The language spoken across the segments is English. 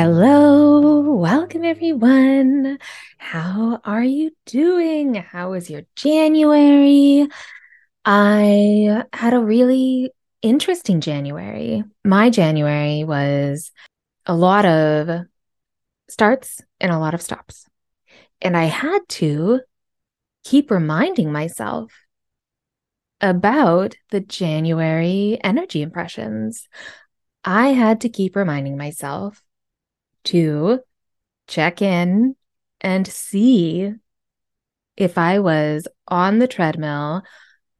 Hello, welcome everyone. How are you doing? How was your January? I had a really interesting January. My January was a lot of starts and a lot of stops. And I had to keep reminding myself about the January energy impressions. I had to keep reminding myself to check in and see if I was on the treadmill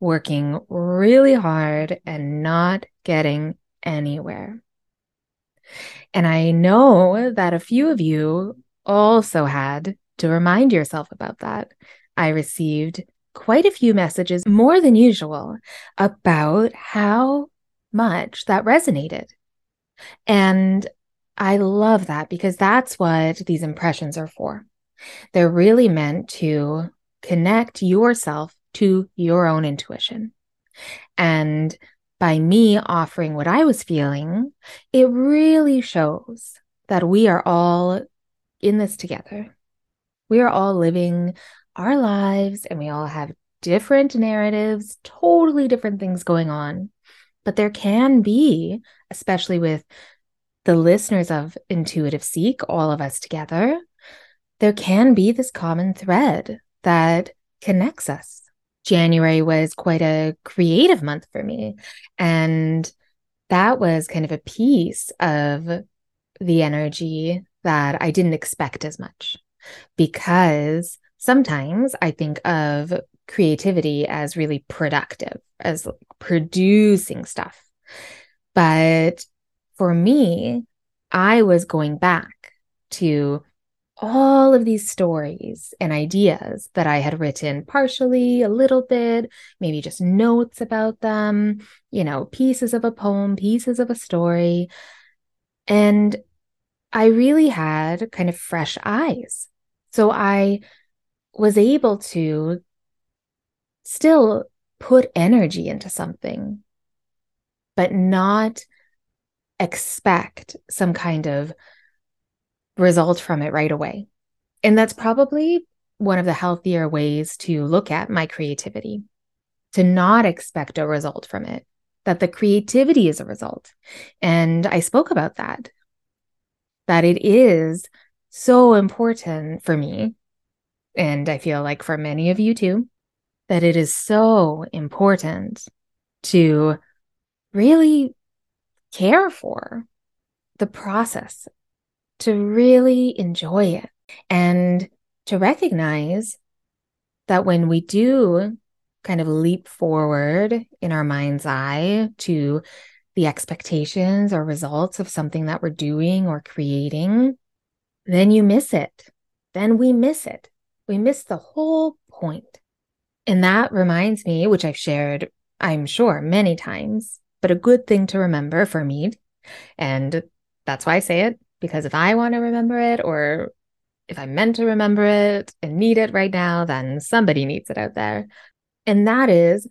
working really hard and not getting anywhere. And I know that a few of you also had to remind yourself about that. I received quite a few messages, more than usual, about how much that resonated. And I love that because that's what these impressions are for. They're really meant to connect yourself to your own intuition. And by me offering what I was feeling, it really shows that we are all in this together. We are all living our lives and we all have different narratives, totally different things going on. But there can be, especially with the listeners of Intuitive Seek, all of us together, there can be this common thread that connects us. January was quite a creative month for me. And that was kind of a piece of the energy that I didn't expect as much because sometimes I think of creativity as really productive, as producing stuff. But for me, I was going back to all of these stories and ideas that I had written partially, a little bit, maybe just notes about them, you know, pieces of a poem, pieces of a story. And I really had kind of fresh eyes. So I was able to still put energy into something, but not expect some kind of result from it right away. And that's probably one of the healthier ways to look at my creativity, to not expect a result from it, that the creativity is a result. And I spoke about that, that it is so important for me. And I feel like for many of you too, that it is so important to really care for the process, to really enjoy it, and to recognize that when we do kind of leap forward in our mind's eye to the expectations or results of something that we're doing or creating, then you miss it. Then we miss it. We miss the whole point. And that reminds me, which I've shared, I'm sure, many times, but a good thing to remember for me. And that's why I say it, because if I want to remember it or if I'm meant to remember it and need it right now, then somebody needs it out there. And that is,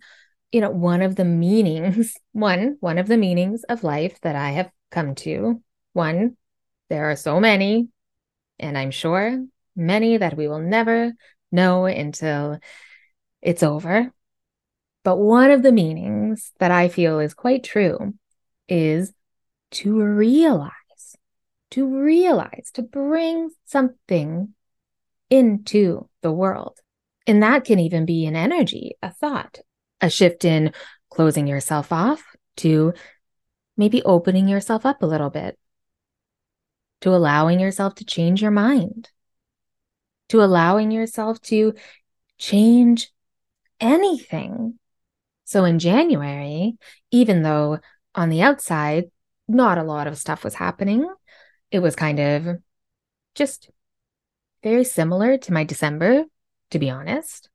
you know, one of the meanings, one, one of the meanings of life that I have come to. One, there are so many, and I'm sure many that we will never know until it's over. But one of the meanings that I feel is quite true is to realize, to realize, to bring something into the world. And that can even be an energy, a thought, a shift in closing yourself off to maybe opening yourself up a little bit, to allowing yourself to change your mind, to allowing yourself to change anything so in January, even though on the outside, not a lot of stuff was happening, it was kind of just very similar to my December, to be honest.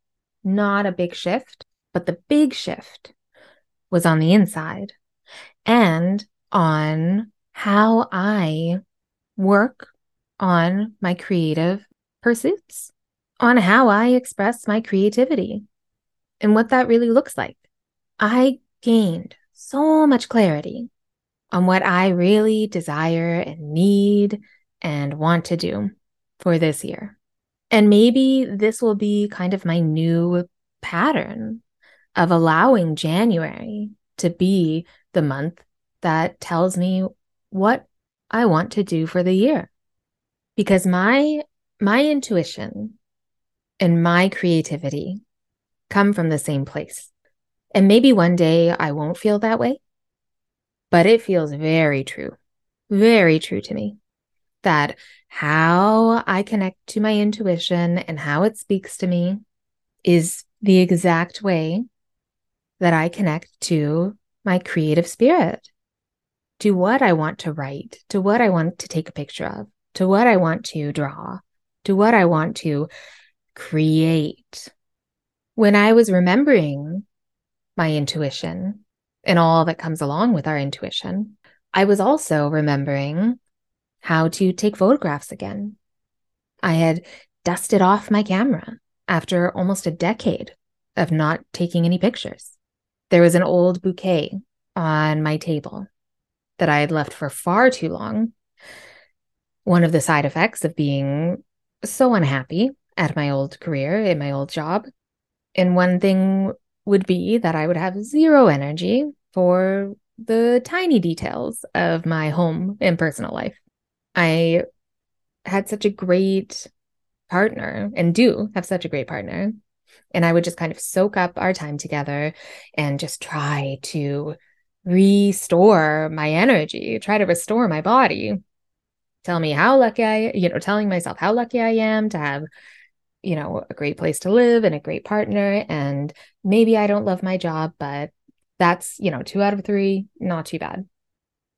not a big shift, but the big shift was on the inside and on how I work on my creative pursuits, on how I express my creativity and what that really looks like. I gained so much clarity on what I really desire and need and want to do for this year. And maybe this will be kind of my new pattern of allowing January to be the month that tells me what I want to do for the year. Because my my intuition and my creativity come from the same place. And maybe one day I won't feel that way, but it feels very true, very true to me that how I connect to my intuition and how it speaks to me is the exact way that I connect to my creative spirit, to what I want to write, to what I want to take a picture of, to what I want to draw, to what I want to create. When I was remembering my intuition and all that comes along with our intuition, I was also remembering how to take photographs again. I had dusted off my camera after almost a decade of not taking any pictures. There was an old bouquet on my table that I had left for far too long. One of the side effects of being so unhappy at my old career, in my old job. And one thing would be that I would have zero energy for the tiny details of my home and personal life. I had such a great partner and do have such a great partner. And I would just kind of soak up our time together and just try to restore my energy, try to restore my body. Tell me how lucky I, you know, telling myself how lucky I am to have, you know, a great place to live and a great partner. And maybe I don't love my job, but that's, you know, two out of three, not too bad.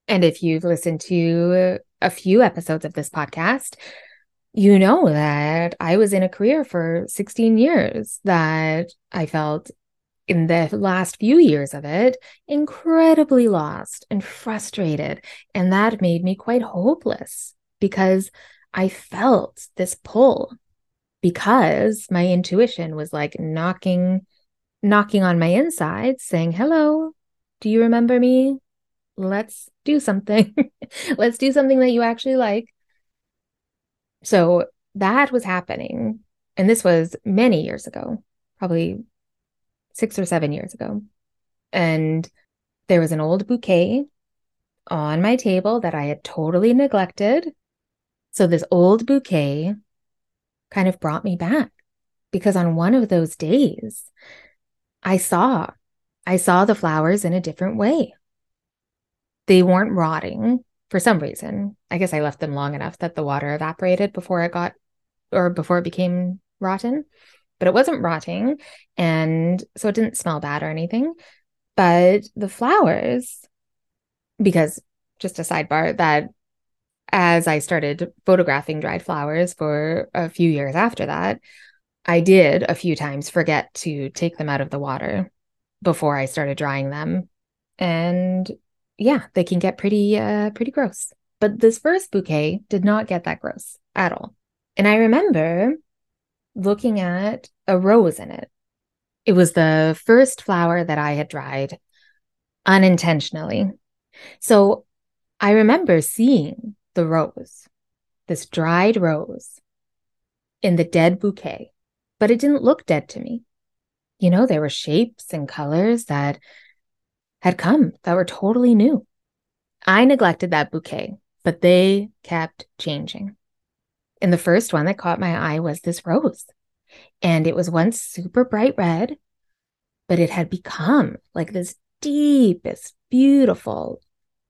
And if you've listened to a few episodes of this podcast, you know that I was in a career for 16 years that I felt in the last few years of it incredibly lost and frustrated. And that made me quite hopeless because I felt this pull because my intuition was like knocking knocking on my inside saying hello do you remember me let's do something. let's do something that you actually like. So that was happening. And this was many years ago, probably six or seven years ago. And there was an old bouquet on my table that I had totally neglected. So this old bouquet kind of brought me back because on one of those days, I saw, I saw the flowers in a different way they weren't rotting for some reason. I guess I left them long enough that the water evaporated before it got or before it became rotten, but it wasn't rotting. And so it didn't smell bad or anything. But the flowers, because just a sidebar, that as I started photographing dried flowers for a few years after that, I did a few times forget to take them out of the water before I started drying them. And yeah, they can get pretty uh pretty gross. But this first bouquet did not get that gross at all. And I remember looking at a rose in it. It was the first flower that I had dried unintentionally. So I remember seeing the rose, this dried rose in the dead bouquet, but it didn't look dead to me. You know, there were shapes and colors that had come that were totally new. I neglected that bouquet, but they kept changing. And the first one that caught my eye was this rose. And it was once super bright red, but it had become like this deepest, beautiful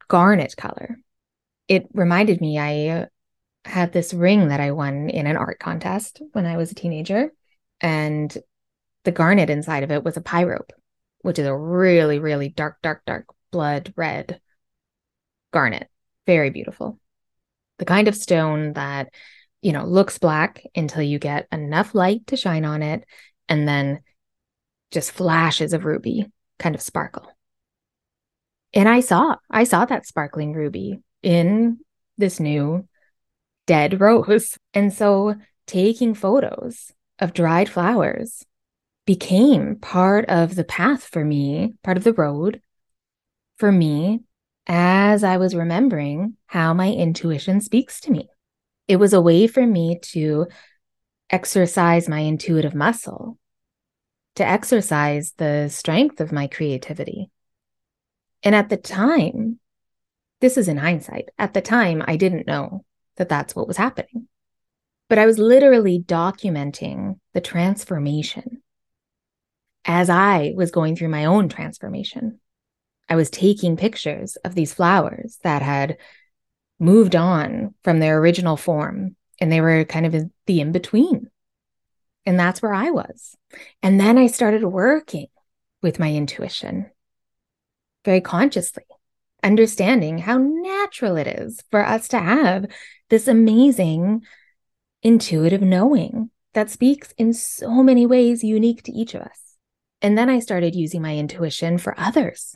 garnet color. It reminded me I had this ring that I won in an art contest when I was a teenager. And the garnet inside of it was a pyrope which is a really, really dark, dark, dark blood red garnet. Very beautiful. The kind of stone that, you know, looks black until you get enough light to shine on it. And then just flashes of ruby kind of sparkle. And I saw, I saw that sparkling ruby in this new dead rose. And so taking photos of dried flowers became part of the path for me, part of the road for me as I was remembering how my intuition speaks to me. It was a way for me to exercise my intuitive muscle, to exercise the strength of my creativity. And at the time, this is in hindsight, at the time, I didn't know that that's what was happening. But I was literally documenting the transformation as I was going through my own transformation. I was taking pictures of these flowers that had moved on from their original form and they were kind of in the in between. And that's where I was. And then I started working with my intuition very consciously, understanding how natural it is for us to have this amazing intuitive knowing that speaks in so many ways unique to each of us. And then I started using my intuition for others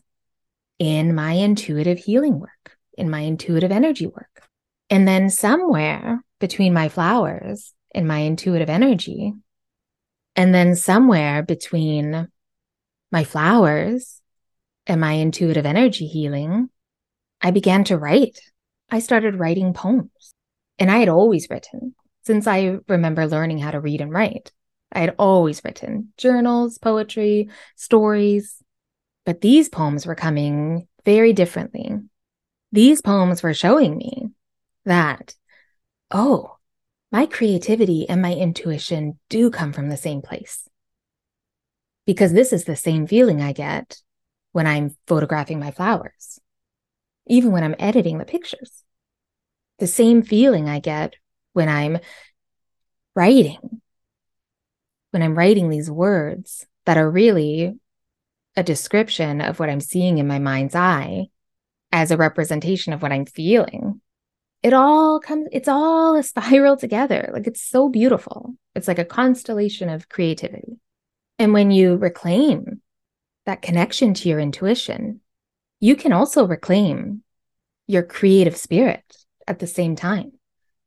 in my intuitive healing work, in my intuitive energy work. And then somewhere between my flowers and my intuitive energy, and then somewhere between my flowers and my intuitive energy healing, I began to write. I started writing poems. And I had always written since I remember learning how to read and write. I had always written journals, poetry, stories, but these poems were coming very differently. These poems were showing me that, oh, my creativity and my intuition do come from the same place. Because this is the same feeling I get when I'm photographing my flowers, even when I'm editing the pictures. The same feeling I get when I'm writing when I'm writing these words that are really a description of what I'm seeing in my mind's eye as a representation of what I'm feeling, it all comes, it's all a spiral together. Like it's so beautiful. It's like a constellation of creativity. And when you reclaim that connection to your intuition, you can also reclaim your creative spirit at the same time,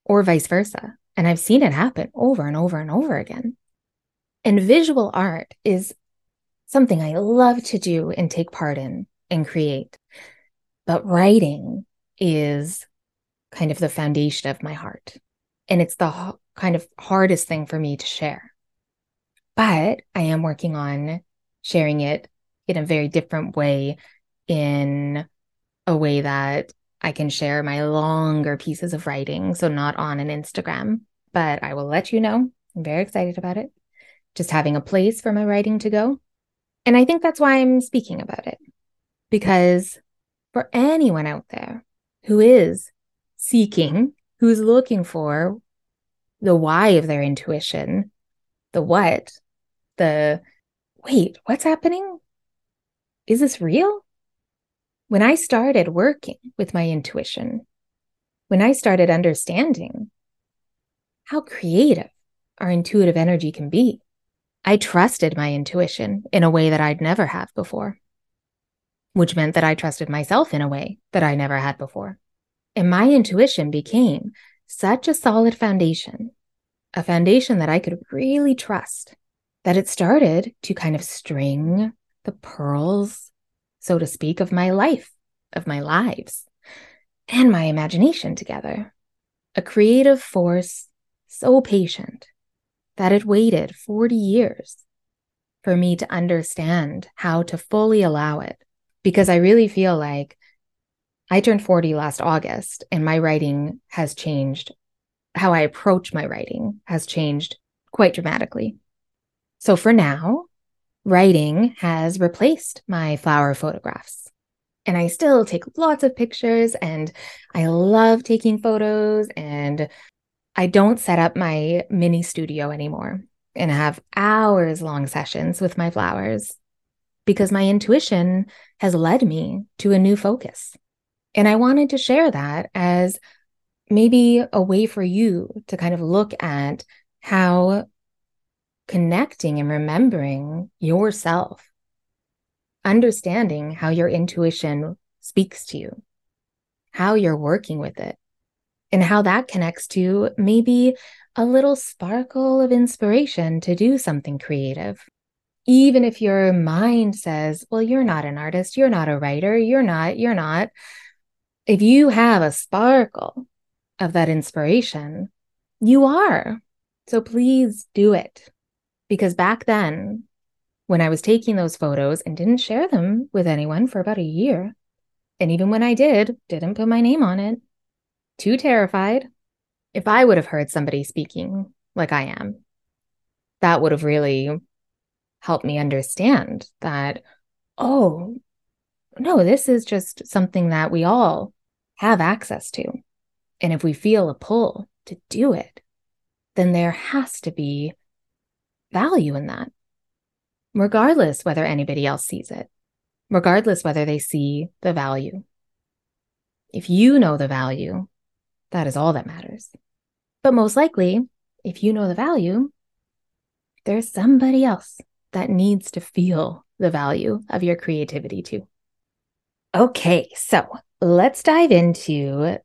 or vice versa. And I've seen it happen over and over and over again. And visual art is something I love to do and take part in and create. But writing is kind of the foundation of my heart. And it's the kind of hardest thing for me to share. But I am working on sharing it in a very different way, in a way that I can share my longer pieces of writing. So, not on an Instagram, but I will let you know. I'm very excited about it just having a place for my writing to go. And I think that's why I'm speaking about it. Because for anyone out there who is seeking, who's looking for the why of their intuition, the what, the wait, what's happening? Is this real? When I started working with my intuition, when I started understanding how creative our intuitive energy can be, I trusted my intuition in a way that I'd never have before, which meant that I trusted myself in a way that I never had before. And my intuition became such a solid foundation, a foundation that I could really trust, that it started to kind of string the pearls, so to speak, of my life, of my lives, and my imagination together. A creative force so patient that it waited 40 years for me to understand how to fully allow it. Because I really feel like I turned 40 last August and my writing has changed. How I approach my writing has changed quite dramatically. So for now, writing has replaced my flower photographs. And I still take lots of pictures and I love taking photos and I don't set up my mini studio anymore and have hours long sessions with my flowers because my intuition has led me to a new focus. And I wanted to share that as maybe a way for you to kind of look at how connecting and remembering yourself, understanding how your intuition speaks to you, how you're working with it, and how that connects to maybe a little sparkle of inspiration to do something creative. Even if your mind says, well, you're not an artist, you're not a writer, you're not, you're not. If you have a sparkle of that inspiration, you are. So please do it. Because back then, when I was taking those photos and didn't share them with anyone for about a year, and even when I did, didn't put my name on it, too terrified. If I would have heard somebody speaking like I am, that would have really helped me understand that, oh, no, this is just something that we all have access to. And if we feel a pull to do it, then there has to be value in that, regardless whether anybody else sees it, regardless whether they see the value. If you know the value, that is all that matters. But most likely, if you know the value, there's somebody else that needs to feel the value of your creativity too. Okay, so let's dive into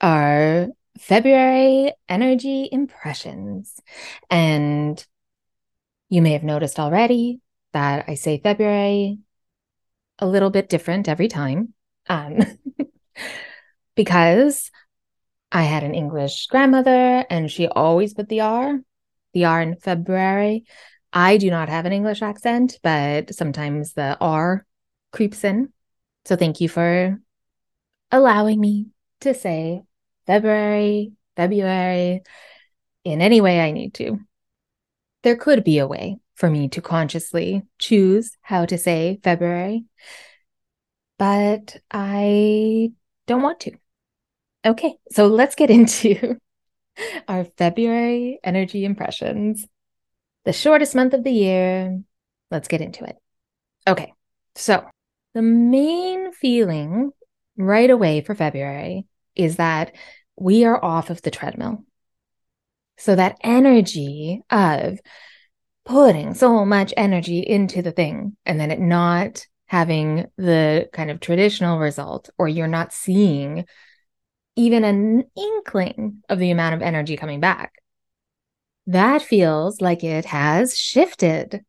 our February energy impressions. And you may have noticed already that I say February a little bit different every time. Um, because I had an English grandmother and she always put the R, the R in February. I do not have an English accent, but sometimes the R creeps in. So thank you for allowing me to say February, February, in any way I need to. There could be a way for me to consciously choose how to say February, but I don't want to. Okay, so let's get into our February energy impressions. The shortest month of the year. Let's get into it. Okay, so the main feeling right away for February is that we are off of the treadmill. So that energy of putting so much energy into the thing and then it not having the kind of traditional result, or you're not seeing even an inkling of the amount of energy coming back. That feels like it has shifted.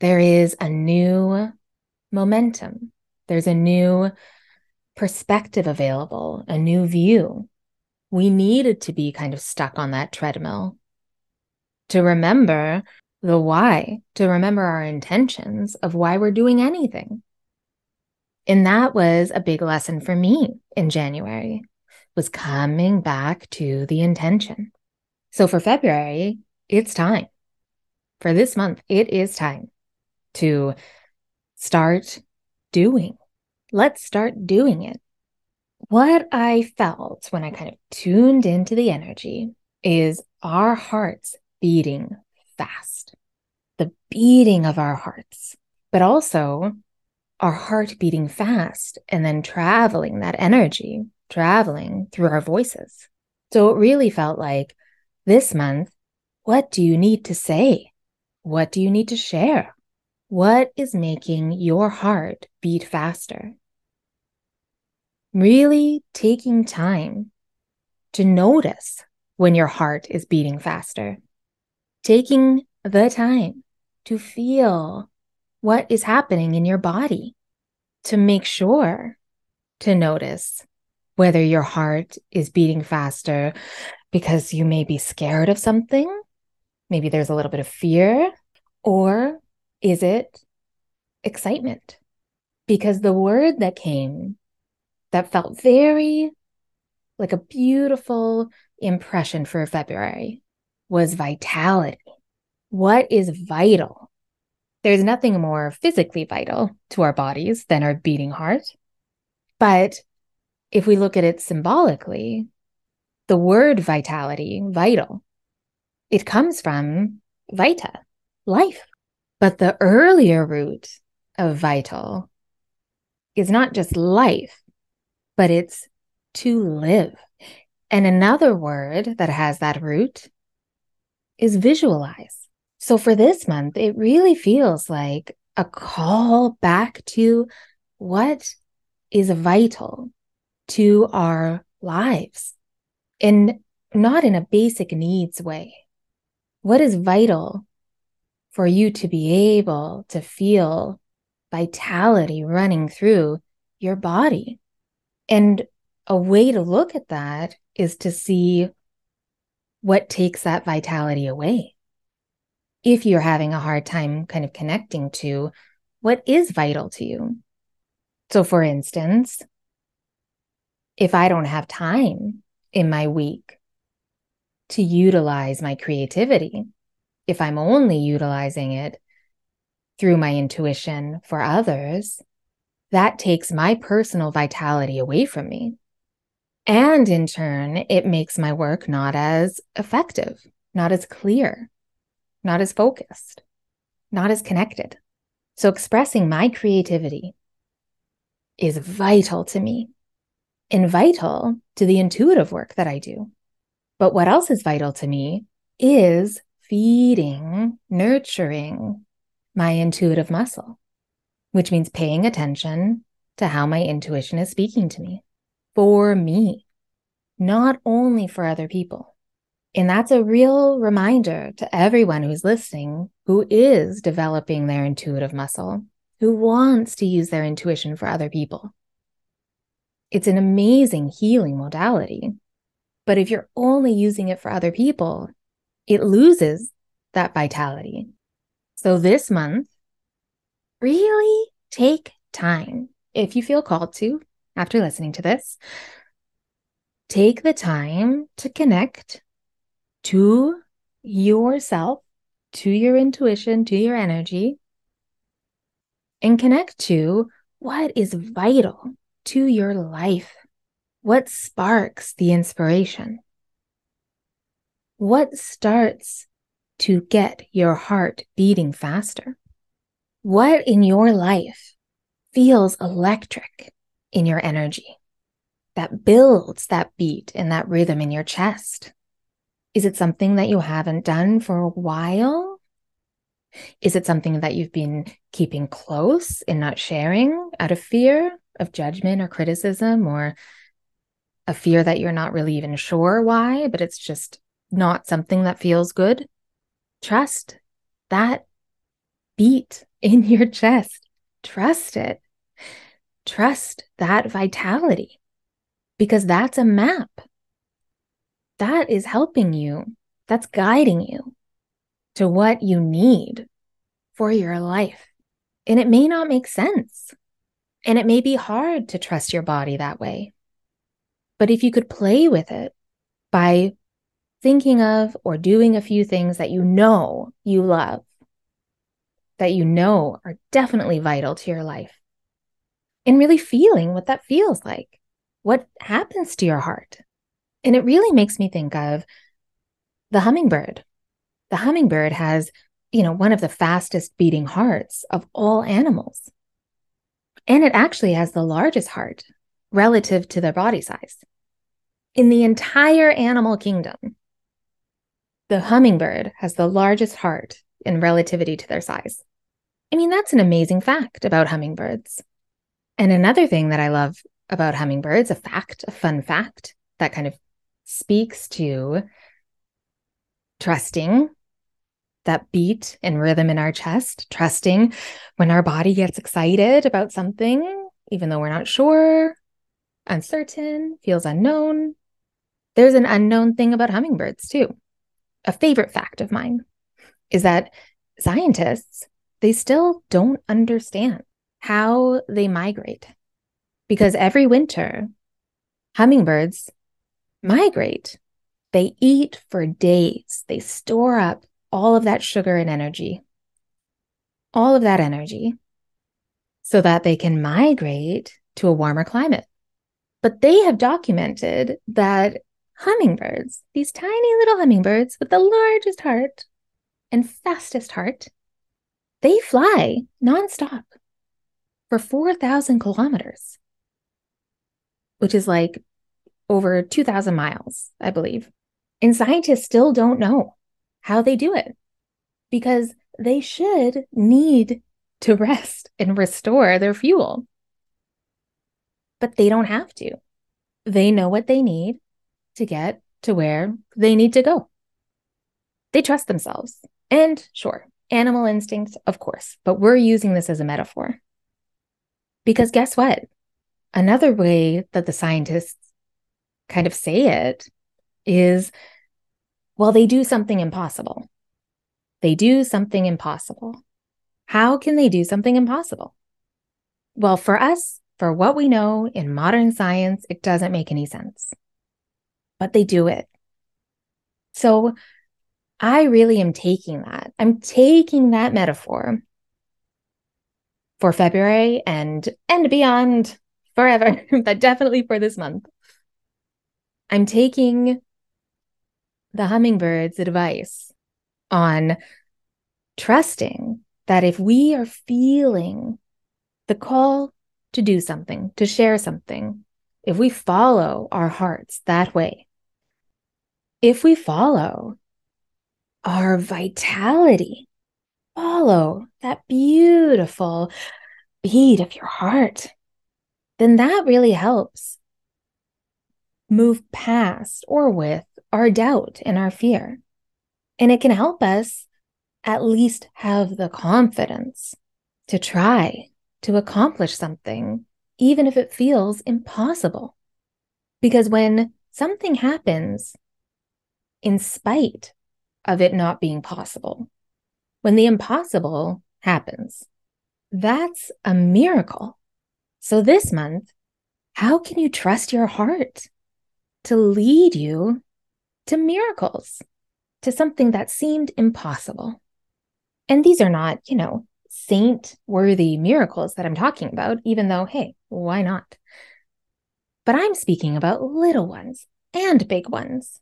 There is a new momentum. There's a new perspective available, a new view. We needed to be kind of stuck on that treadmill to remember the why, to remember our intentions of why we're doing anything. And that was a big lesson for me in January was coming back to the intention. So for February, it's time. For this month, it is time to start doing let's start doing it. What I felt when I kind of tuned into the energy is our hearts beating fast, the beating of our hearts, but also our heart beating fast and then traveling that energy, traveling through our voices. So it really felt like this month, what do you need to say? What do you need to share? What is making your heart beat faster? Really taking time to notice when your heart is beating faster, taking the time to feel what is happening in your body, to make sure to notice whether your heart is beating faster because you may be scared of something, maybe there's a little bit of fear, or is it excitement? Because the word that came that felt very like a beautiful impression for February was vitality. What is vital? There's nothing more physically vital to our bodies than our beating heart. But if we look at it symbolically, the word vitality, vital, it comes from vita, life. But the earlier root of vital is not just life, but it's to live. And another word that has that root is visualize. So for this month, it really feels like a call back to what is vital to our lives and not in a basic needs way. What is vital for you to be able to feel vitality running through your body? And a way to look at that is to see what takes that vitality away. If you're having a hard time kind of connecting to what is vital to you. So, for instance, if I don't have time in my week to utilize my creativity, if I'm only utilizing it through my intuition for others, that takes my personal vitality away from me. And in turn, it makes my work not as effective, not as clear, not as focused, not as connected. So, expressing my creativity is vital to me and vital to the intuitive work that I do. But what else is vital to me is feeding, nurturing my intuitive muscle, which means paying attention to how my intuition is speaking to me for me, not only for other people. And that's a real reminder to everyone who's listening who is developing their intuitive muscle, who wants to use their intuition for other people. It's an amazing healing modality. But if you're only using it for other people, it loses that vitality. So this month, really take time, if you feel called to, after listening to this, take the time to connect to yourself, to your intuition, to your energy, and connect to what is vital to your life. What sparks the inspiration? What starts to get your heart beating faster? What in your life feels electric in your energy that builds that beat and that rhythm in your chest? Is it something that you haven't done for a while? Is it something that you've been keeping close and not sharing out of fear of judgment or criticism or a fear that you're not really even sure why, but it's just not something that feels good? Trust that beat in your chest. Trust it. Trust that vitality because that's a map. That is helping you, that's guiding you to what you need for your life. And it may not make sense. And it may be hard to trust your body that way. But if you could play with it by thinking of or doing a few things that you know you love, that you know are definitely vital to your life, and really feeling what that feels like. What happens to your heart? And it really makes me think of the hummingbird. The hummingbird has, you know, one of the fastest beating hearts of all animals. And it actually has the largest heart relative to their body size. In the entire animal kingdom, the hummingbird has the largest heart in relativity to their size. I mean, that's an amazing fact about hummingbirds. And another thing that I love about hummingbirds, a fact, a fun fact that kind of speaks to trusting that beat and rhythm in our chest, trusting when our body gets excited about something, even though we're not sure, uncertain, feels unknown. There's an unknown thing about hummingbirds, too. A favorite fact of mine is that scientists, they still don't understand how they migrate. Because every winter, hummingbirds migrate. They eat for days, they store up all of that sugar and energy, all of that energy, so that they can migrate to a warmer climate. But they have documented that hummingbirds, these tiny little hummingbirds with the largest heart and fastest heart, they fly nonstop for 4,000 kilometers, which is like over 2,000 miles, I believe. And scientists still don't know how they do it. because they should need to rest and restore their fuel. But they don't have to. They know what they need to get to where they need to go. They trust themselves. And sure, animal instincts, of course, but we're using this as a metaphor. Because guess what? Another way that the scientists kind of say it is well, they do something impossible. They do something impossible. How can they do something impossible? Well, for us, for what we know in modern science, it doesn't make any sense. But they do it. So I really am taking that. I'm taking that metaphor for February and and beyond forever, but definitely for this month. I'm taking the hummingbird's advice on trusting that if we are feeling the call to do something, to share something, if we follow our hearts that way, if we follow our vitality, follow that beautiful beat of your heart, then that really helps move past or with our doubt and our fear. And it can help us at least have the confidence to try to accomplish something, even if it feels impossible. Because when something happens in spite of it not being possible, when the impossible happens, that's a miracle. So this month, how can you trust your heart to lead you to miracles, to something that seemed impossible? And these are not, you know, saint worthy miracles that I'm talking about, even though, hey, why not? But I'm speaking about little ones and big ones.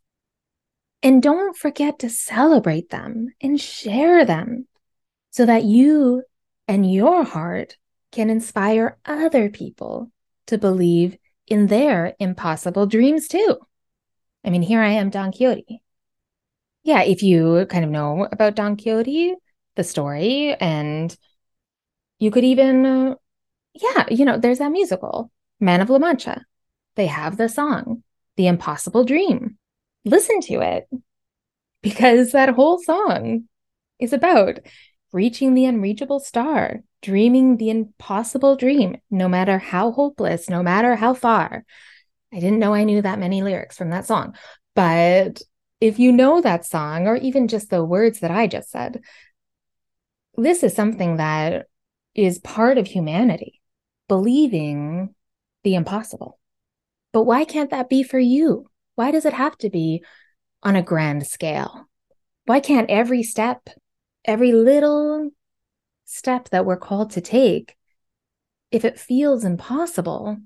And don't forget to celebrate them and share them so that you and your heart can inspire other people to believe in their impossible dreams too. I mean, here I am, Don Quixote. Yeah, if you kind of know about Don Quixote, the story, and you could even, uh, yeah, you know, there's that musical, Man of La Mancha. They have the song, The Impossible Dream. Listen to it because that whole song is about reaching the unreachable star, dreaming the impossible dream, no matter how hopeless, no matter how far. I didn't know I knew that many lyrics from that song. But if you know that song, or even just the words that I just said, this is something that is part of humanity, believing the impossible. But why can't that be for you? Why does it have to be on a grand scale? Why can't every step, every little step that we're called to take, if it feels impossible,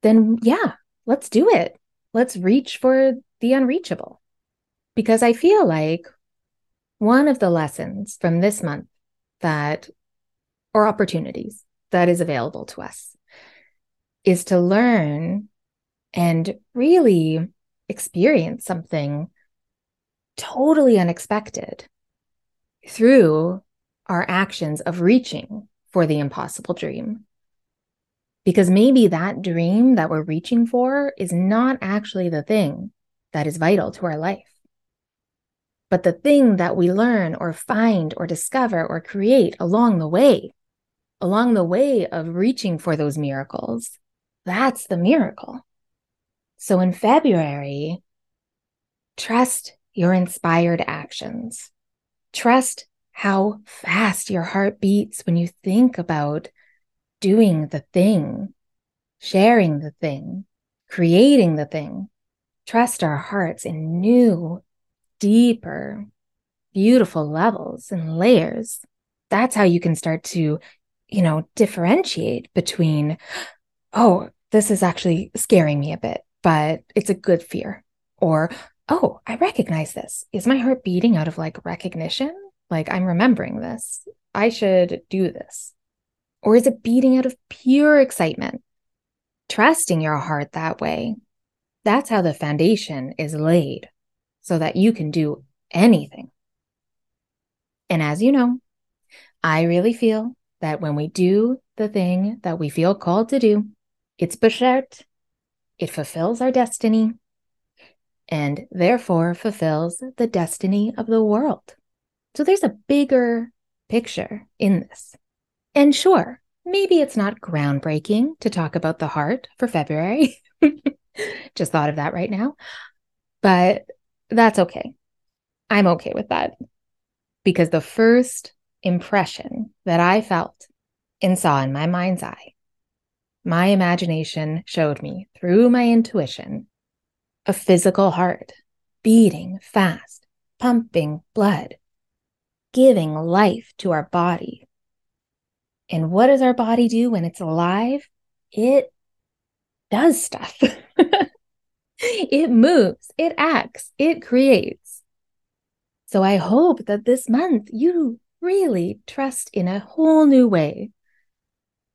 then yeah, let's do it. Let's reach for the unreachable. Because I feel like one of the lessons from this month that, or opportunities that is available to us, is to learn and really experience something totally unexpected through our actions of reaching for the impossible dream. Because maybe that dream that we're reaching for is not actually the thing that is vital to our life. But the thing that we learn or find or discover or create along the way, along the way of reaching for those miracles, that's the miracle. So in February, trust your inspired actions. Trust how fast your heart beats when you think about doing the thing, sharing the thing, creating the thing. Trust our hearts in new, deeper, beautiful levels and layers. That's how you can start to, you know, differentiate between, oh, this is actually scaring me a bit, but it's a good fear. Or, oh, I recognize this. Is my heart beating out of like recognition? Like I'm remembering this. I should do this. Or is it beating out of pure excitement? Trusting your heart that way. That's how the foundation is laid so that you can do anything. And as you know, I really feel that when we do the thing that we feel called to do, it's beschert, it fulfills our destiny, and therefore fulfills the destiny of the world. So there's a bigger picture in this. And sure, maybe it's not groundbreaking to talk about the heart for February. Just thought of that right now. But that's okay. I'm okay with that. Because the first impression that I felt and saw in my mind's eye, my imagination showed me through my intuition a physical heart beating fast, pumping blood, giving life to our body. And what does our body do when it's alive? It does stuff. it moves, it acts, it creates. So I hope that this month you really trust in a whole new way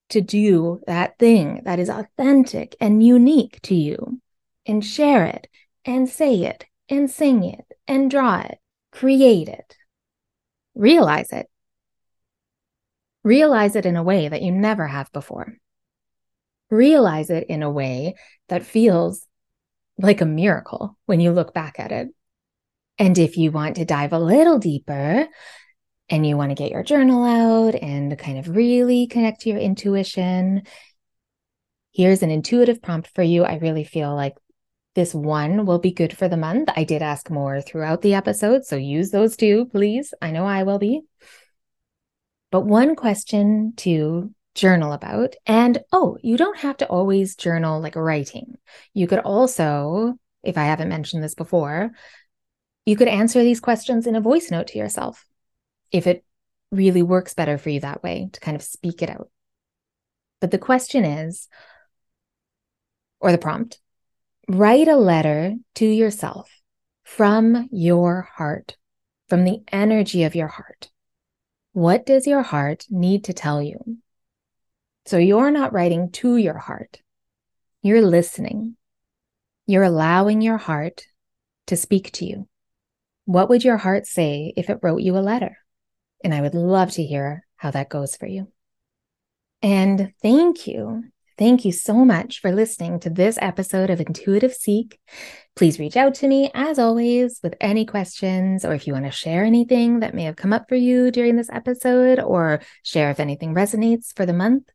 to do that thing that is authentic and unique to you and share it and say it and sing it and draw it, create it, realize it. Realize it in a way that you never have before. Realize it in a way that feels like a miracle when you look back at it. And if you want to dive a little deeper and you want to get your journal out and kind of really connect to your intuition, here's an intuitive prompt for you. I really feel like this one will be good for the month. I did ask more throughout the episode, so use those too, please. I know I will be. But one question to journal about. And oh, you don't have to always journal like writing. You could also, if I haven't mentioned this before, you could answer these questions in a voice note to yourself if it really works better for you that way to kind of speak it out. But the question is, or the prompt, write a letter to yourself from your heart, from the energy of your heart. What does your heart need to tell you? So you're not writing to your heart, you're listening. You're allowing your heart to speak to you. What would your heart say if it wrote you a letter? And I would love to hear how that goes for you. And thank you Thank you so much for listening to this episode of Intuitive Seek. Please reach out to me as always with any questions or if you want to share anything that may have come up for you during this episode or share if anything resonates for the month.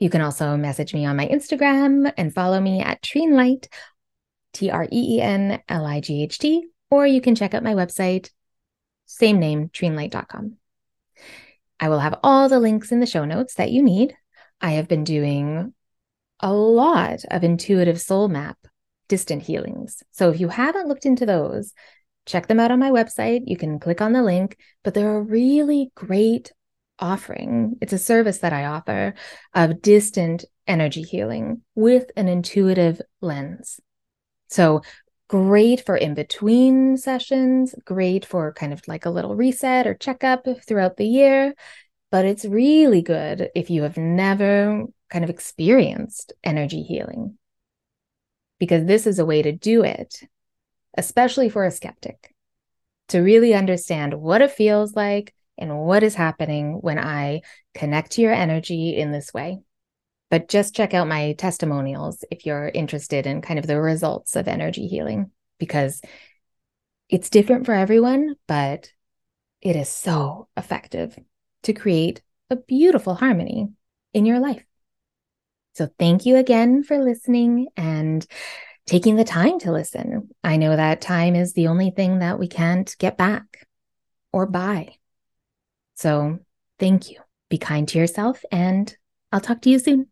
You can also message me on my Instagram and follow me at Treenlight, T R E E N L I G H T, or you can check out my website, same name, treenlight.com. I will have all the links in the show notes that you need. I have been doing a lot of intuitive soul map distant healings. So if you haven't looked into those, check them out on my website. You can click on the link, but they're a really great offering. It's a service that I offer of distant energy healing with an intuitive lens. So great for in between sessions, great for kind of like a little reset or checkup throughout the year. But it's really good if you have never kind of experienced energy healing. Because this is a way to do it, especially for a skeptic, to really understand what it feels like and what is happening when I connect to your energy in this way. But just check out my testimonials if you're interested in kind of the results of energy healing, because it's different for everyone, but it is so effective to create a beautiful harmony in your life. So thank you again for listening and taking the time to listen. I know that time is the only thing that we can't get back or buy. So thank you. Be kind to yourself, and I'll talk to you soon.